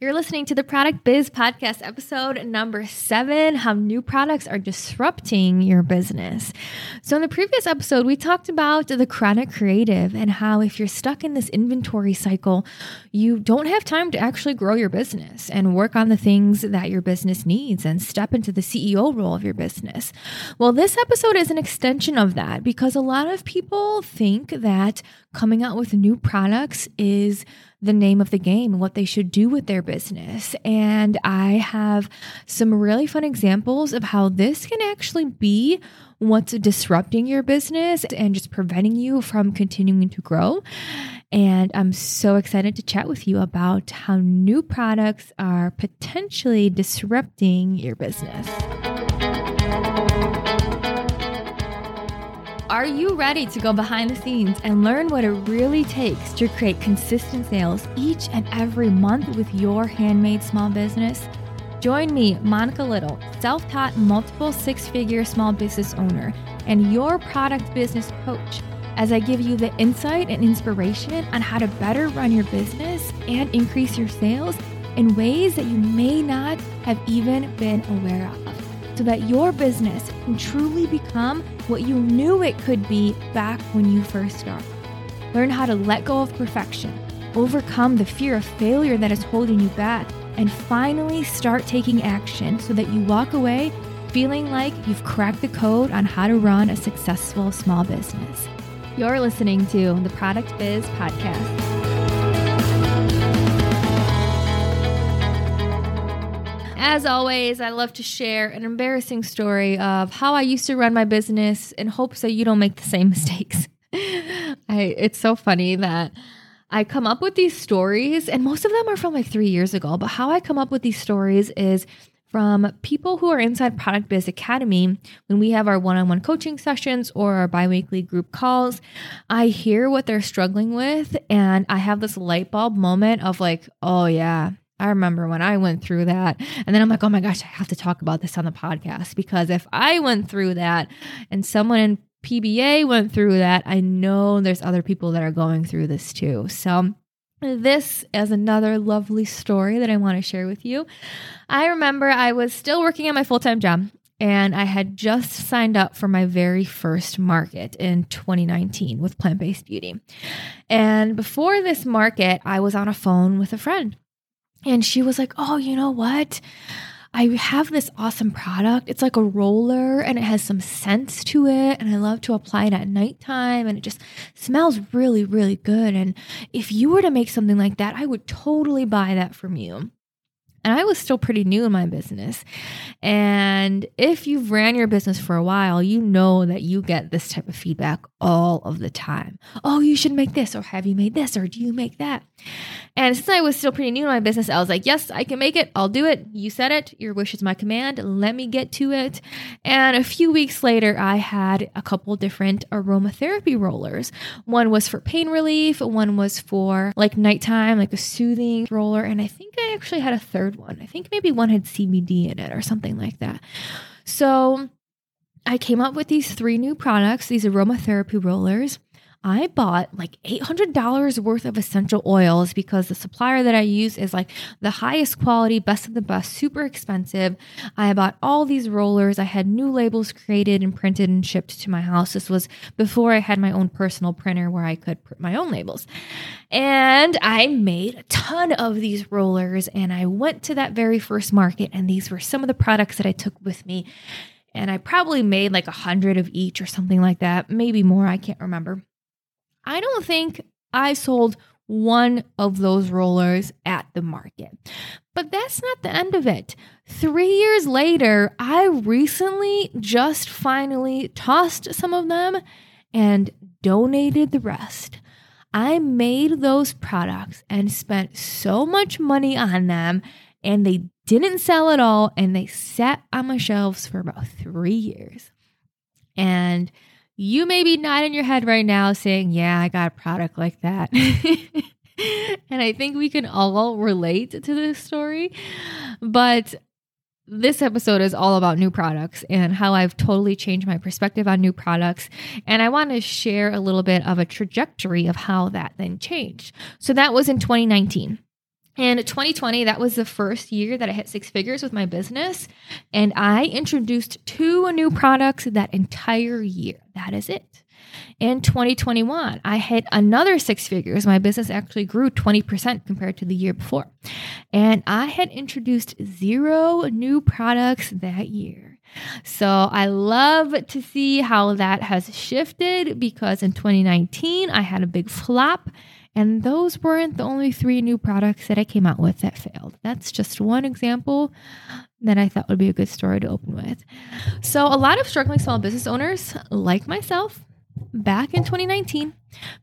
You're listening to the Product Biz Podcast, episode number seven How New Products Are Disrupting Your Business. So, in the previous episode, we talked about the chronic creative and how if you're stuck in this inventory cycle, you don't have time to actually grow your business and work on the things that your business needs and step into the CEO role of your business. Well, this episode is an extension of that because a lot of people think that coming out with new products is the name of the game and what they should do with their business. And I have some really fun examples of how this can actually be what's disrupting your business and just preventing you from continuing to grow. And I'm so excited to chat with you about how new products are potentially disrupting your business. Are you ready to go behind the scenes and learn what it really takes to create consistent sales each and every month with your handmade small business? Join me, Monica Little, self taught multiple six figure small business owner and your product business coach, as I give you the insight and inspiration on how to better run your business and increase your sales in ways that you may not have even been aware of so that your business can truly become what you knew it could be back when you first started. Learn how to let go of perfection, overcome the fear of failure that is holding you back, and finally start taking action so that you walk away feeling like you've cracked the code on how to run a successful small business. You're listening to the Product Biz Podcast. As always, I love to share an embarrassing story of how I used to run my business in hopes that you don't make the same mistakes. I, it's so funny that I come up with these stories, and most of them are from like three years ago. But how I come up with these stories is from people who are inside Product Biz Academy when we have our one on one coaching sessions or our bi weekly group calls. I hear what they're struggling with, and I have this light bulb moment of like, oh, yeah, I remember when I went through that. And then I'm like, oh my gosh, I have to talk about this on the podcast because if I went through that and someone in PBA went through that, I know there's other people that are going through this too. So, this is another lovely story that I want to share with you. I remember I was still working at my full time job and I had just signed up for my very first market in 2019 with Plant Based Beauty. And before this market, I was on a phone with a friend and she was like, Oh, you know what? I have this awesome product. It's like a roller and it has some scents to it. And I love to apply it at nighttime and it just smells really, really good. And if you were to make something like that, I would totally buy that from you. And I was still pretty new in my business. And if you've ran your business for a while, you know that you get this type of feedback all of the time. Oh, you should make this, or have you made this, or do you make that? And since I was still pretty new in my business, I was like, yes, I can make it. I'll do it. You said it. Your wish is my command. Let me get to it. And a few weeks later, I had a couple different aromatherapy rollers. One was for pain relief, one was for like nighttime, like a soothing roller. And I think I actually had a third one. I think maybe one had CBD in it or something like that. So I came up with these three new products, these aromatherapy rollers. I bought like $800 worth of essential oils because the supplier that I use is like the highest quality, best of the best, super expensive. I bought all these rollers. I had new labels created and printed and shipped to my house. This was before I had my own personal printer where I could print my own labels. And I made a ton of these rollers and I went to that very first market and these were some of the products that I took with me. And I probably made like a hundred of each or something like that, maybe more. I can't remember. I don't think I sold one of those rollers at the market. But that's not the end of it. Three years later, I recently just finally tossed some of them and donated the rest. I made those products and spent so much money on them, and they didn't sell at all, and they sat on my shelves for about three years. And you may be nodding your head right now saying, Yeah, I got a product like that. and I think we can all relate to this story. But this episode is all about new products and how I've totally changed my perspective on new products. And I want to share a little bit of a trajectory of how that then changed. So that was in 2019. And 2020, that was the first year that I hit six figures with my business. And I introduced two new products that entire year. That is it. In 2021, I hit another six figures. My business actually grew 20% compared to the year before. And I had introduced zero new products that year. So I love to see how that has shifted because in 2019, I had a big flop and those weren't the only three new products that I came out with that failed. That's just one example that I thought would be a good story to open with. So, a lot of struggling small business owners, like myself, back in 2019,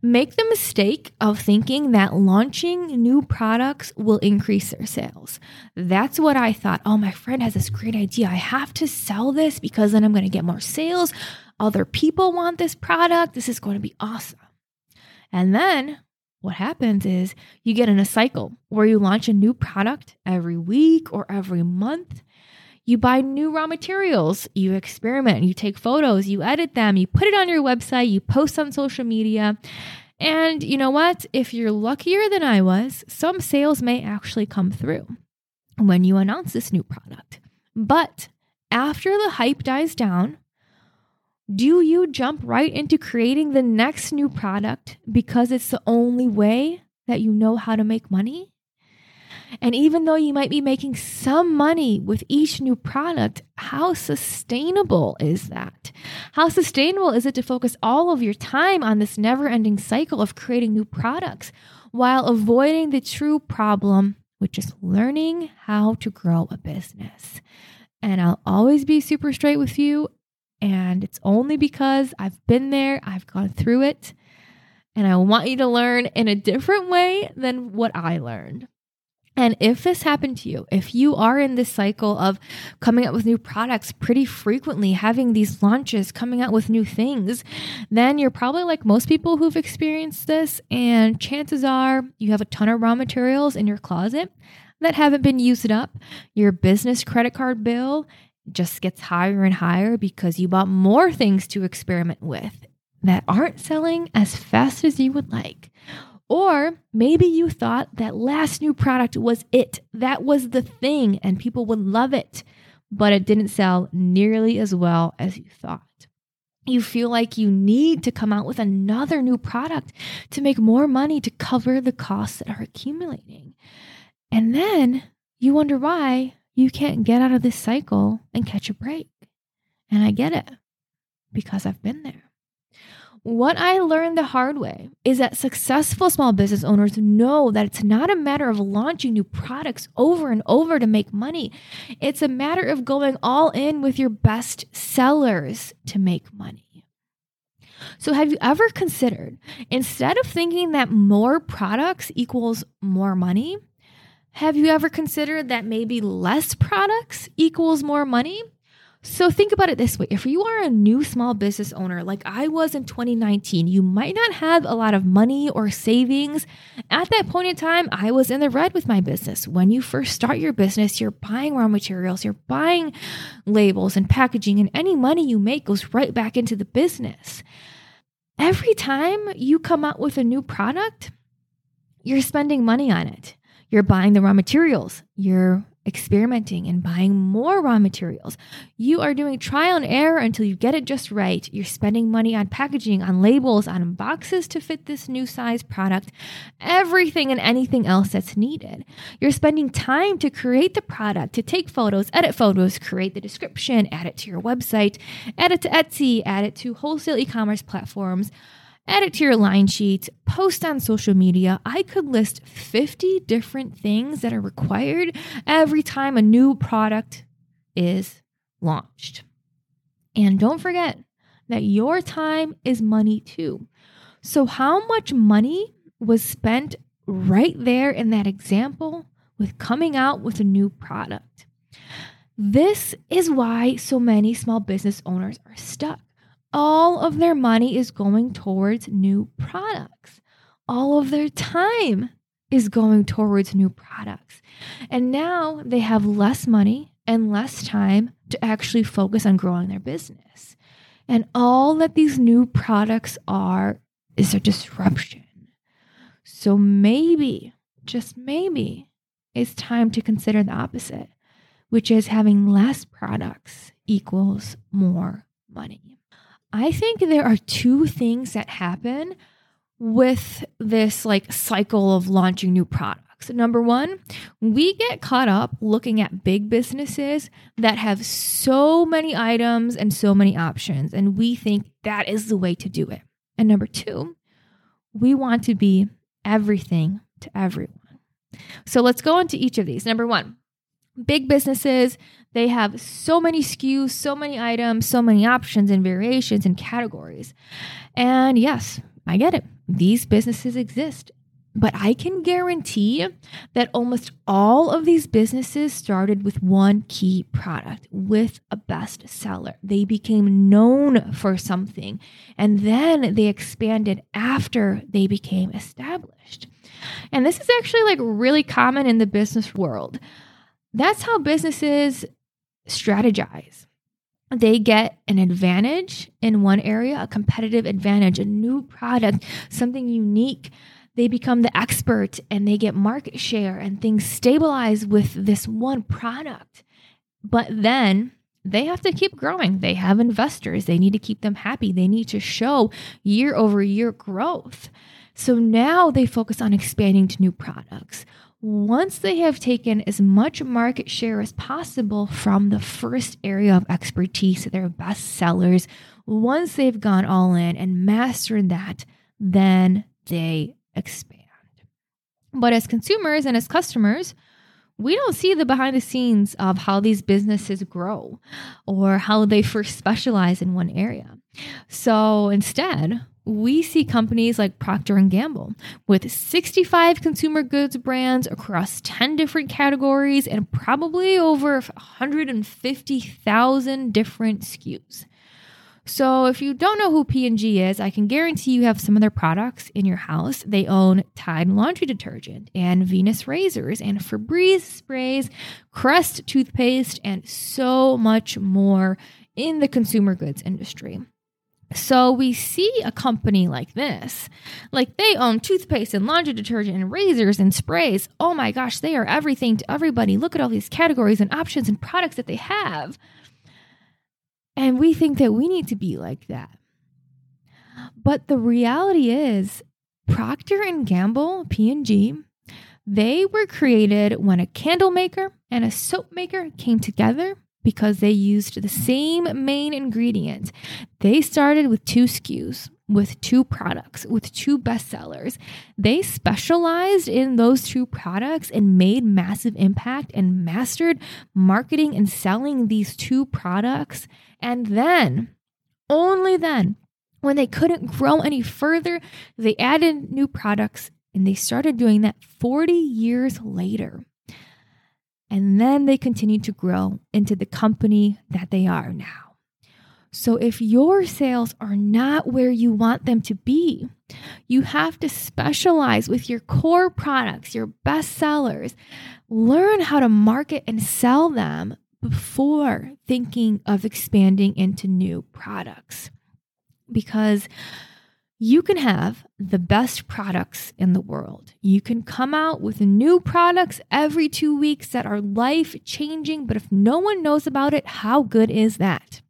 make the mistake of thinking that launching new products will increase their sales. That's what I thought. Oh, my friend has this great idea. I have to sell this because then I'm going to get more sales. Other people want this product. This is going to be awesome. And then what happens is you get in a cycle where you launch a new product every week or every month. You buy new raw materials, you experiment, you take photos, you edit them, you put it on your website, you post on social media. And you know what? If you're luckier than I was, some sales may actually come through when you announce this new product. But after the hype dies down, do you jump right into creating the next new product because it's the only way that you know how to make money? And even though you might be making some money with each new product, how sustainable is that? How sustainable is it to focus all of your time on this never ending cycle of creating new products while avoiding the true problem, which is learning how to grow a business? And I'll always be super straight with you. And it's only because I've been there, I've gone through it, and I want you to learn in a different way than what I learned. And if this happened to you, if you are in this cycle of coming up with new products pretty frequently, having these launches, coming out with new things, then you're probably like most people who've experienced this. And chances are you have a ton of raw materials in your closet that haven't been used up. Your business credit card bill just gets higher and higher because you bought more things to experiment with that aren't selling as fast as you would like. Or maybe you thought that last new product was it, that was the thing, and people would love it, but it didn't sell nearly as well as you thought. You feel like you need to come out with another new product to make more money to cover the costs that are accumulating. And then you wonder why you can't get out of this cycle and catch a break. And I get it because I've been there. What I learned the hard way is that successful small business owners know that it's not a matter of launching new products over and over to make money. It's a matter of going all in with your best sellers to make money. So, have you ever considered instead of thinking that more products equals more money, have you ever considered that maybe less products equals more money? So think about it this way. If you are a new small business owner like I was in 2019, you might not have a lot of money or savings. At that point in time, I was in the red with my business. When you first start your business, you're buying raw materials, you're buying labels and packaging, and any money you make goes right back into the business. Every time you come out with a new product, you're spending money on it. You're buying the raw materials. You're experimenting and buying more raw materials. You are doing trial and error until you get it just right. You're spending money on packaging, on labels, on boxes to fit this new size product, everything and anything else that's needed. You're spending time to create the product, to take photos, edit photos, create the description, add it to your website, add it to Etsy, add it to wholesale e commerce platforms add it to your line sheet, post on social media. I could list 50 different things that are required every time a new product is launched. And don't forget that your time is money too. So, how much money was spent right there in that example with coming out with a new product? This is why so many small business owners are stuck all of their money is going towards new products. All of their time is going towards new products. And now they have less money and less time to actually focus on growing their business. And all that these new products are is a disruption. So maybe, just maybe, it's time to consider the opposite, which is having less products equals more money. I think there are two things that happen with this like cycle of launching new products. Number one, we get caught up looking at big businesses that have so many items and so many options, and we think that is the way to do it. And number two, we want to be everything to everyone. So let's go into each of these. Number one, big businesses, they have so many SKUs, so many items, so many options and variations and categories. And yes, I get it. These businesses exist. But I can guarantee that almost all of these businesses started with one key product, with a bestseller. They became known for something, and then they expanded after they became established. And this is actually like really common in the business world. That's how businesses strategize. They get an advantage in one area, a competitive advantage, a new product, something unique they become the expert and they get market share and things stabilize with this one product. But then they have to keep growing. They have investors. They need to keep them happy. They need to show year over year growth. So now they focus on expanding to new products. Once they have taken as much market share as possible from the first area of expertise, their best sellers, once they've gone all in and mastered that, then they expand. But as consumers and as customers, we don't see the behind the scenes of how these businesses grow or how they first specialize in one area. So instead, we see companies like Procter and Gamble with 65 consumer goods brands across 10 different categories and probably over 150,000 different SKUs. So if you don't know who P&G is, I can guarantee you have some of their products in your house. They own Tide laundry detergent and Venus razors and Febreze sprays, Crest toothpaste and so much more in the consumer goods industry. So we see a company like this, like they own toothpaste and laundry detergent and razors and sprays. Oh my gosh, they are everything to everybody. Look at all these categories and options and products that they have. And we think that we need to be like that. But the reality is Procter and Gamble, P&G, they were created when a candle maker and a soap maker came together because they used the same main ingredient. They started with two SKUs, with two products, with two bestsellers. They specialized in those two products and made massive impact and mastered marketing and selling these two products. And then, only then, when they couldn't grow any further, they added new products and they started doing that 40 years later. And then they continue to grow into the company that they are now. So, if your sales are not where you want them to be, you have to specialize with your core products, your best sellers. Learn how to market and sell them before thinking of expanding into new products. Because you can have the best products in the world. You can come out with new products every two weeks that are life changing, but if no one knows about it, how good is that?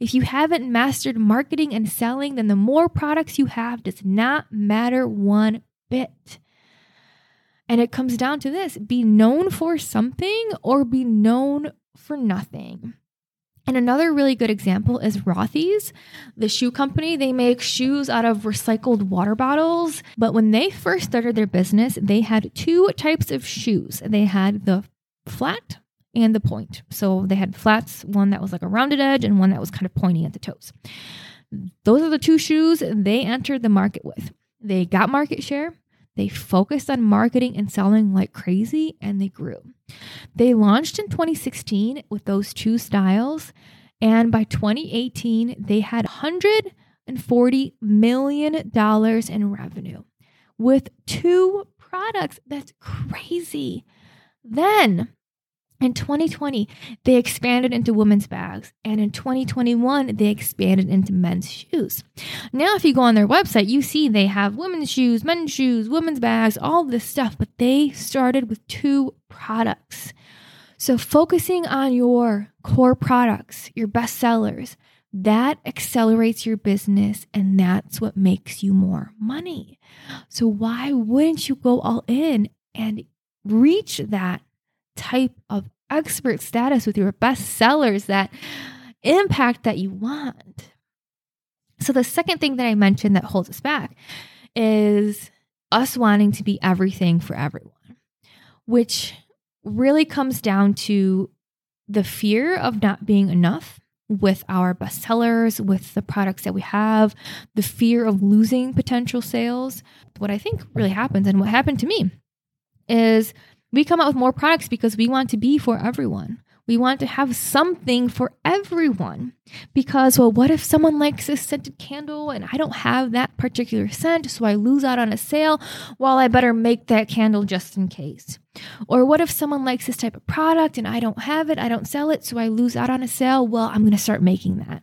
If you haven't mastered marketing and selling, then the more products you have does not matter one bit. And it comes down to this be known for something or be known for nothing. And another really good example is Rothy's, the shoe company. They make shoes out of recycled water bottles. But when they first started their business, they had two types of shoes. They had the flat and the point. So they had flats, one that was like a rounded edge and one that was kind of pointy at the toes. Those are the two shoes they entered the market with. They got market share, they focused on marketing and selling like crazy, and they grew. They launched in 2016 with those two styles, and by 2018, they had $140 million in revenue with two products. That's crazy. Then In 2020, they expanded into women's bags. And in 2021, they expanded into men's shoes. Now, if you go on their website, you see they have women's shoes, men's shoes, women's bags, all this stuff, but they started with two products. So, focusing on your core products, your best sellers, that accelerates your business and that's what makes you more money. So, why wouldn't you go all in and reach that type of expert status with your best sellers, that impact that you want? So, the second thing that I mentioned that holds us back is us wanting to be everything for everyone, which really comes down to the fear of not being enough with our bestsellers, with the products that we have, the fear of losing potential sales. What I think really happens, and what happened to me, is we come out with more products because we want to be for everyone. We want to have something for everyone. Because, well, what if someone likes this scented candle and I don't have that particular scent, so I lose out on a sale? Well, I better make that candle just in case. Or what if someone likes this type of product and I don't have it, I don't sell it, so I lose out on a sale? Well, I'm going to start making that.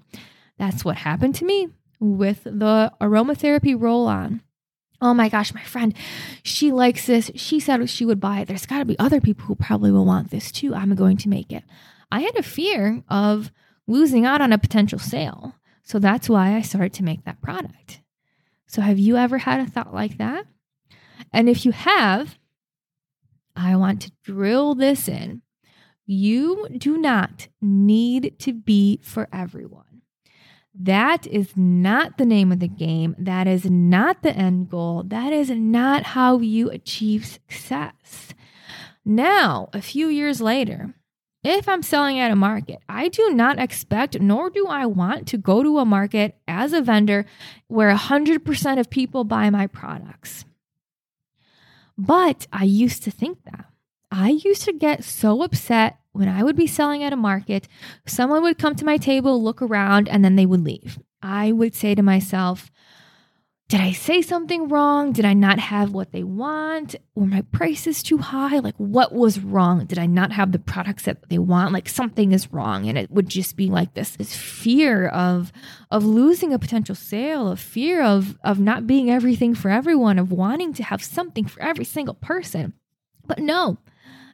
That's what happened to me with the aromatherapy roll on. Oh my gosh, my friend, she likes this. She said she would buy it. There's got to be other people who probably will want this too. I'm going to make it. I had a fear of losing out on a potential sale. So that's why I started to make that product. So, have you ever had a thought like that? And if you have, I want to drill this in. You do not need to be for everyone. That is not the name of the game. That is not the end goal. That is not how you achieve success. Now, a few years later, if I'm selling at a market, I do not expect nor do I want to go to a market as a vendor where 100% of people buy my products. But I used to think that. I used to get so upset when I would be selling at a market, someone would come to my table, look around, and then they would leave. I would say to myself, did I say something wrong? Did I not have what they want? Were my prices too high? Like, what was wrong? Did I not have the products that they want? Like, something is wrong. And it would just be like this, this fear of, of losing a potential sale, of fear of, of not being everything for everyone, of wanting to have something for every single person. But no,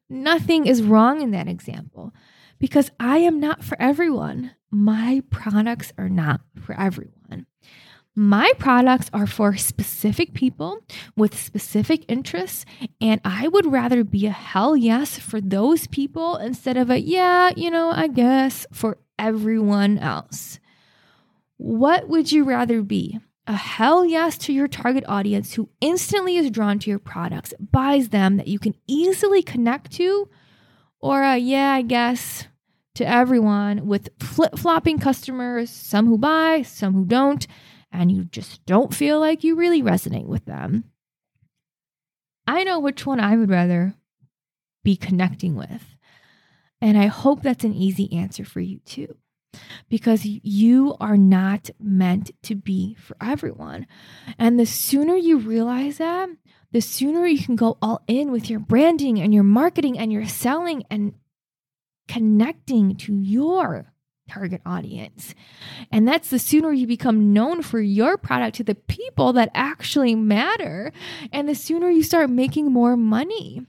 Nothing is wrong in that example because I am not for everyone. My products are not for everyone. My products are for specific people with specific interests, and I would rather be a hell yes for those people instead of a yeah, you know, I guess for everyone else. What would you rather be? A hell yes to your target audience who instantly is drawn to your products, buys them that you can easily connect to, or a yeah, I guess to everyone with flip flopping customers, some who buy, some who don't, and you just don't feel like you really resonate with them. I know which one I would rather be connecting with. And I hope that's an easy answer for you too because you are not meant to be for everyone. And the sooner you realize that, the sooner you can go all in with your branding and your marketing and your selling and connecting to your target audience. And that's the sooner you become known for your product to the people that actually matter, and the sooner you start making more money.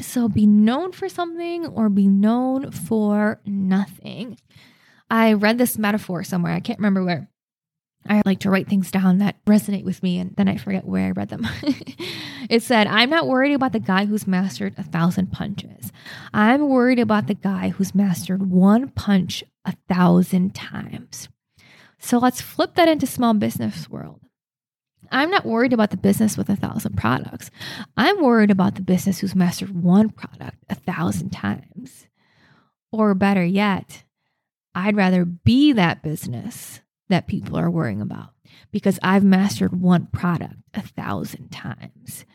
So be known for something or be known for nothing. I read this metaphor somewhere. I can't remember where. I like to write things down that resonate with me and then I forget where I read them. it said, I'm not worried about the guy who's mastered a thousand punches. I'm worried about the guy who's mastered one punch a thousand times. So let's flip that into small business world. I'm not worried about the business with a thousand products. I'm worried about the business who's mastered one product a thousand times. Or better yet, I'd rather be that business that people are worrying about because I've mastered one product a thousand times.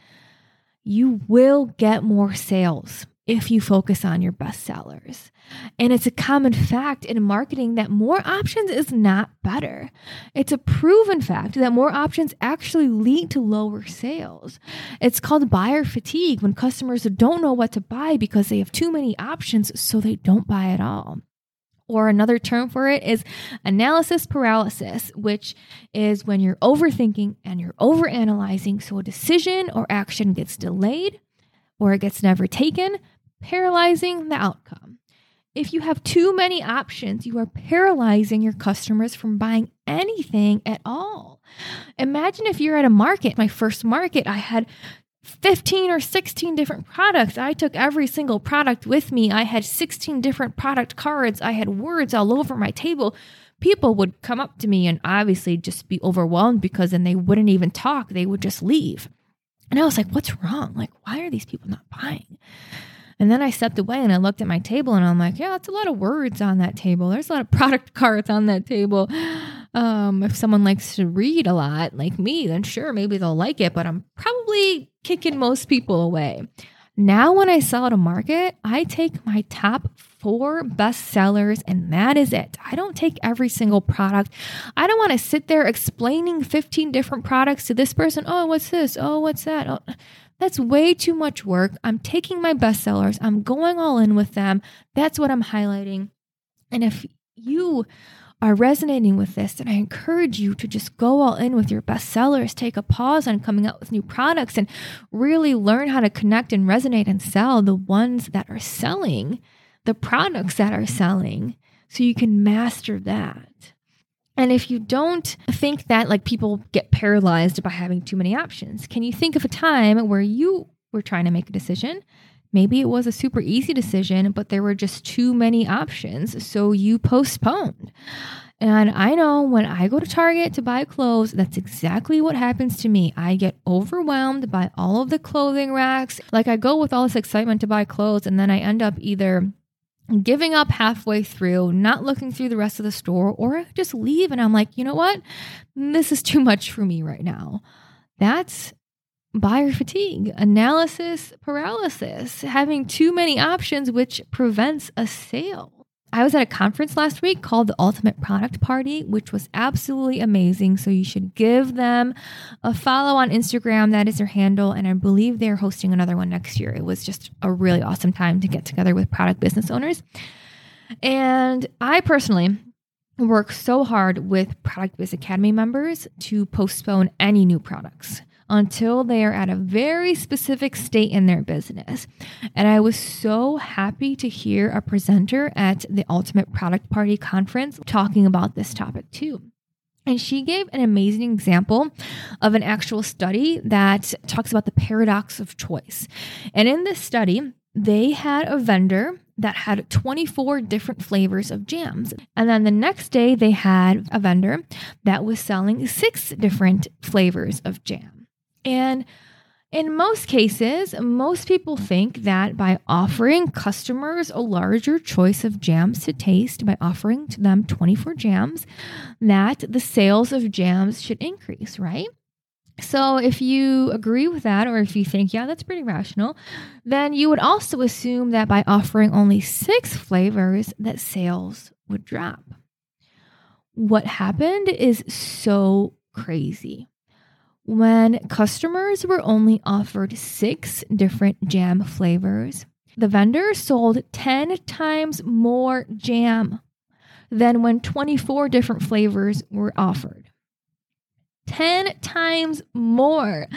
You will get more sales if you focus on your best sellers. And it's a common fact in marketing that more options is not better. It's a proven fact that more options actually lead to lower sales. It's called buyer fatigue when customers don't know what to buy because they have too many options, so they don't buy at all or another term for it is analysis paralysis, which is when you're overthinking and you're overanalyzing. So a decision or action gets delayed or it gets never taken, paralyzing the outcome. If you have too many options, you are paralyzing your customers from buying anything at all. Imagine if you're at a market, my first market, I had 15 or 16 different products. I took every single product with me. I had 16 different product cards. I had words all over my table. People would come up to me and obviously just be overwhelmed because then they wouldn't even talk. They would just leave. And I was like, what's wrong? Like, why are these people not buying? And then I stepped away and I looked at my table and I'm like, yeah, it's a lot of words on that table. There's a lot of product cards on that table. Um, if someone likes to read a lot like me, then sure, maybe they'll like it, but I'm probably kicking most people away. Now, when I sell at a market, I take my top four best sellers and that is it. I don't take every single product. I don't want to sit there explaining 15 different products to this person. Oh, what's this? Oh, what's that? Oh, that's way too much work. I'm taking my best sellers, I'm going all in with them. That's what I'm highlighting. And if you are resonating with this, then I encourage you to just go all in with your best sellers, take a pause on coming out with new products, and really learn how to connect and resonate and sell the ones that are selling, the products that are selling, so you can master that. And if you don't think that like people get paralyzed by having too many options, can you think of a time where you were trying to make a decision? Maybe it was a super easy decision, but there were just too many options. So you postponed. And I know when I go to Target to buy clothes, that's exactly what happens to me. I get overwhelmed by all of the clothing racks. Like I go with all this excitement to buy clothes, and then I end up either giving up halfway through, not looking through the rest of the store, or just leave. And I'm like, you know what? This is too much for me right now. That's buyer fatigue, analysis paralysis, having too many options, which prevents a sale. I was at a conference last week called the Ultimate Product Party, which was absolutely amazing. So you should give them a follow on Instagram. That is their handle. And I believe they're hosting another one next year. It was just a really awesome time to get together with product business owners. And I personally work so hard with Product Biz Academy members to postpone any new products until they are at a very specific state in their business. And I was so happy to hear a presenter at the Ultimate Product Party conference talking about this topic too. And she gave an amazing example of an actual study that talks about the paradox of choice. And in this study, they had a vendor that had 24 different flavors of jams. And then the next day, they had a vendor that was selling six different flavors of jam. And in most cases, most people think that by offering customers a larger choice of jams to taste, by offering to them 24 jams, that the sales of jams should increase, right? So, if you agree with that, or if you think, yeah, that's pretty rational, then you would also assume that by offering only six flavors, that sales would drop. What happened is so crazy when customers were only offered six different jam flavors. The vendor sold 10 times more jam than when 24 different flavors were offered. 10 times more.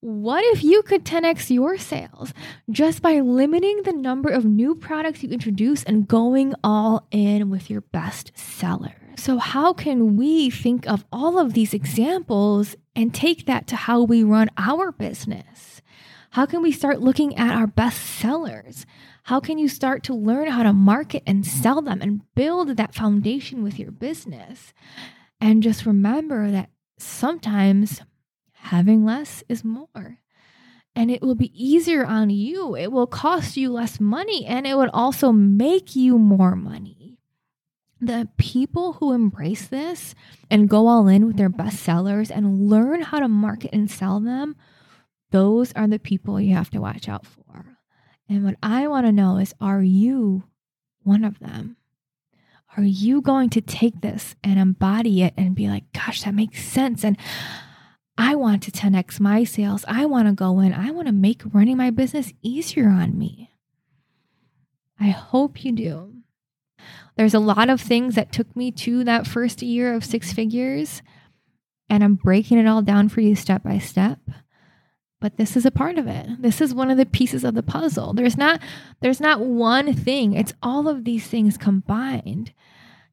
What if you could 10x your sales just by limiting the number of new products you introduce and going all in with your best seller? So, how can we think of all of these examples and take that to how we run our business? How can we start looking at our best sellers? How can you start to learn how to market and sell them and build that foundation with your business? And just remember that sometimes having less is more. And it will be easier on you. It will cost you less money and it would also make you more money the people who embrace this and go all in with their best sellers and learn how to market and sell them, those are the people you have to watch out for. And what I want to know is are you one of them? Are you going to take this and embody it and be like, gosh, that makes sense? And I want to 10x my sales. I want to go in. I want to make running my business easier on me. I hope you do. There's a lot of things that took me to that first year of six figures, and I'm breaking it all down for you step by step. But this is a part of it. This is one of the pieces of the puzzle. There's not there's not one thing. It's all of these things combined.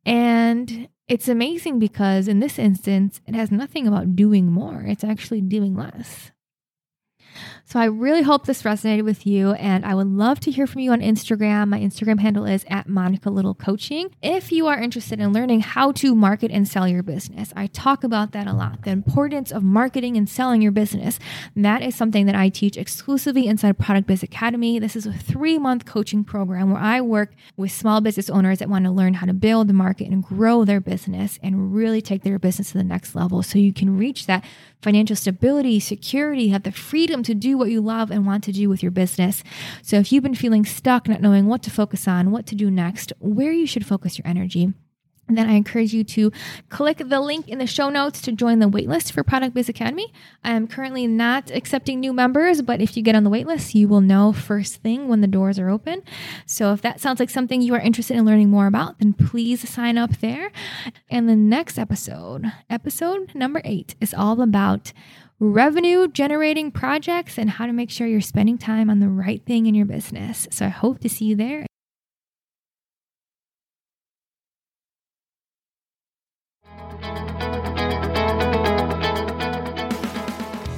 And it's amazing because in this instance, it has nothing about doing more. It's actually doing less. So I really hope this resonated with you, and I would love to hear from you on Instagram. My Instagram handle is at Monica Little Coaching. If you are interested in learning how to market and sell your business, I talk about that a lot. The importance of marketing and selling your business. That is something that I teach exclusively inside Product Biz Academy. This is a three month coaching program where I work with small business owners that want to learn how to build, market, and grow their business and really take their business to the next level so you can reach that financial stability, security, have the freedom to do what you love and want to do with your business. So if you've been feeling stuck, not knowing what to focus on, what to do next, where you should focus your energy, then I encourage you to click the link in the show notes to join the waitlist for Product Biz Academy. I am currently not accepting new members, but if you get on the waitlist, you will know first thing when the doors are open. So if that sounds like something you are interested in learning more about, then please sign up there. And the next episode, episode number eight, is all about revenue generating projects and how to make sure you're spending time on the right thing in your business. So I hope to see you there.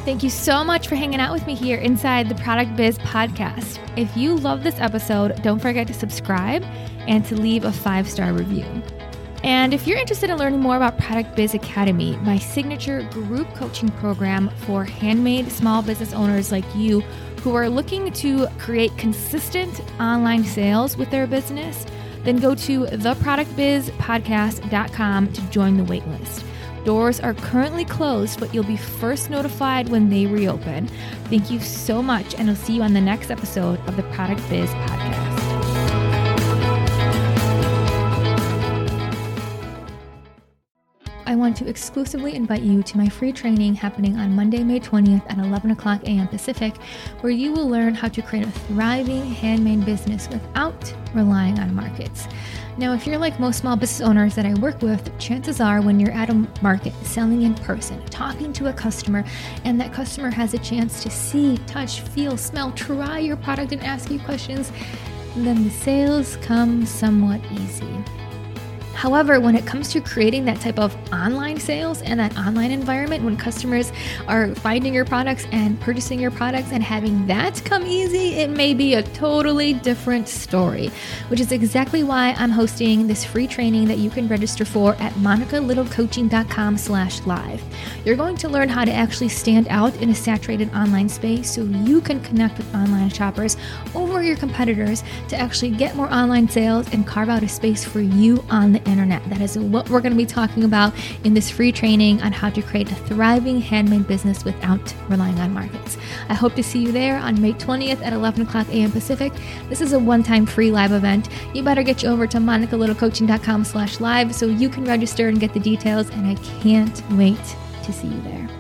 Thank you so much for hanging out with me here inside the Product Biz podcast. If you love this episode, don't forget to subscribe and to leave a five star review. And if you're interested in learning more about Product Biz Academy, my signature group coaching program for handmade small business owners like you who are looking to create consistent online sales with their business, then go to theproductbizpodcast.com to join the waitlist. Doors are currently closed, but you'll be first notified when they reopen. Thank you so much, and I'll see you on the next episode of the Product Biz Podcast. I want to exclusively invite you to my free training happening on Monday, May 20th at 11 o'clock a.m. Pacific, where you will learn how to create a thriving handmade business without relying on markets. Now, if you're like most small business owners that I work with, chances are when you're at a market selling in person, talking to a customer, and that customer has a chance to see, touch, feel, smell, try your product, and ask you questions, then the sales come somewhat easy. However, when it comes to creating that type of online sales and that online environment, when customers are finding your products and purchasing your products and having that come easy, it may be a totally different story, which is exactly why I'm hosting this free training that you can register for at monicalittlecoaching.com slash live. You're going to learn how to actually stand out in a saturated online space so you can connect with online shoppers over your competitors to actually get more online sales and carve out a space for you on the internet. That is what we're going to be talking about in this free training on how to create a thriving handmade business without relying on markets. I hope to see you there on May 20th at 11 o'clock a.m. Pacific. This is a one-time free live event. You better get you over to monicalittlecoaching.com slash live so you can register and get the details, and I can't wait to see you there.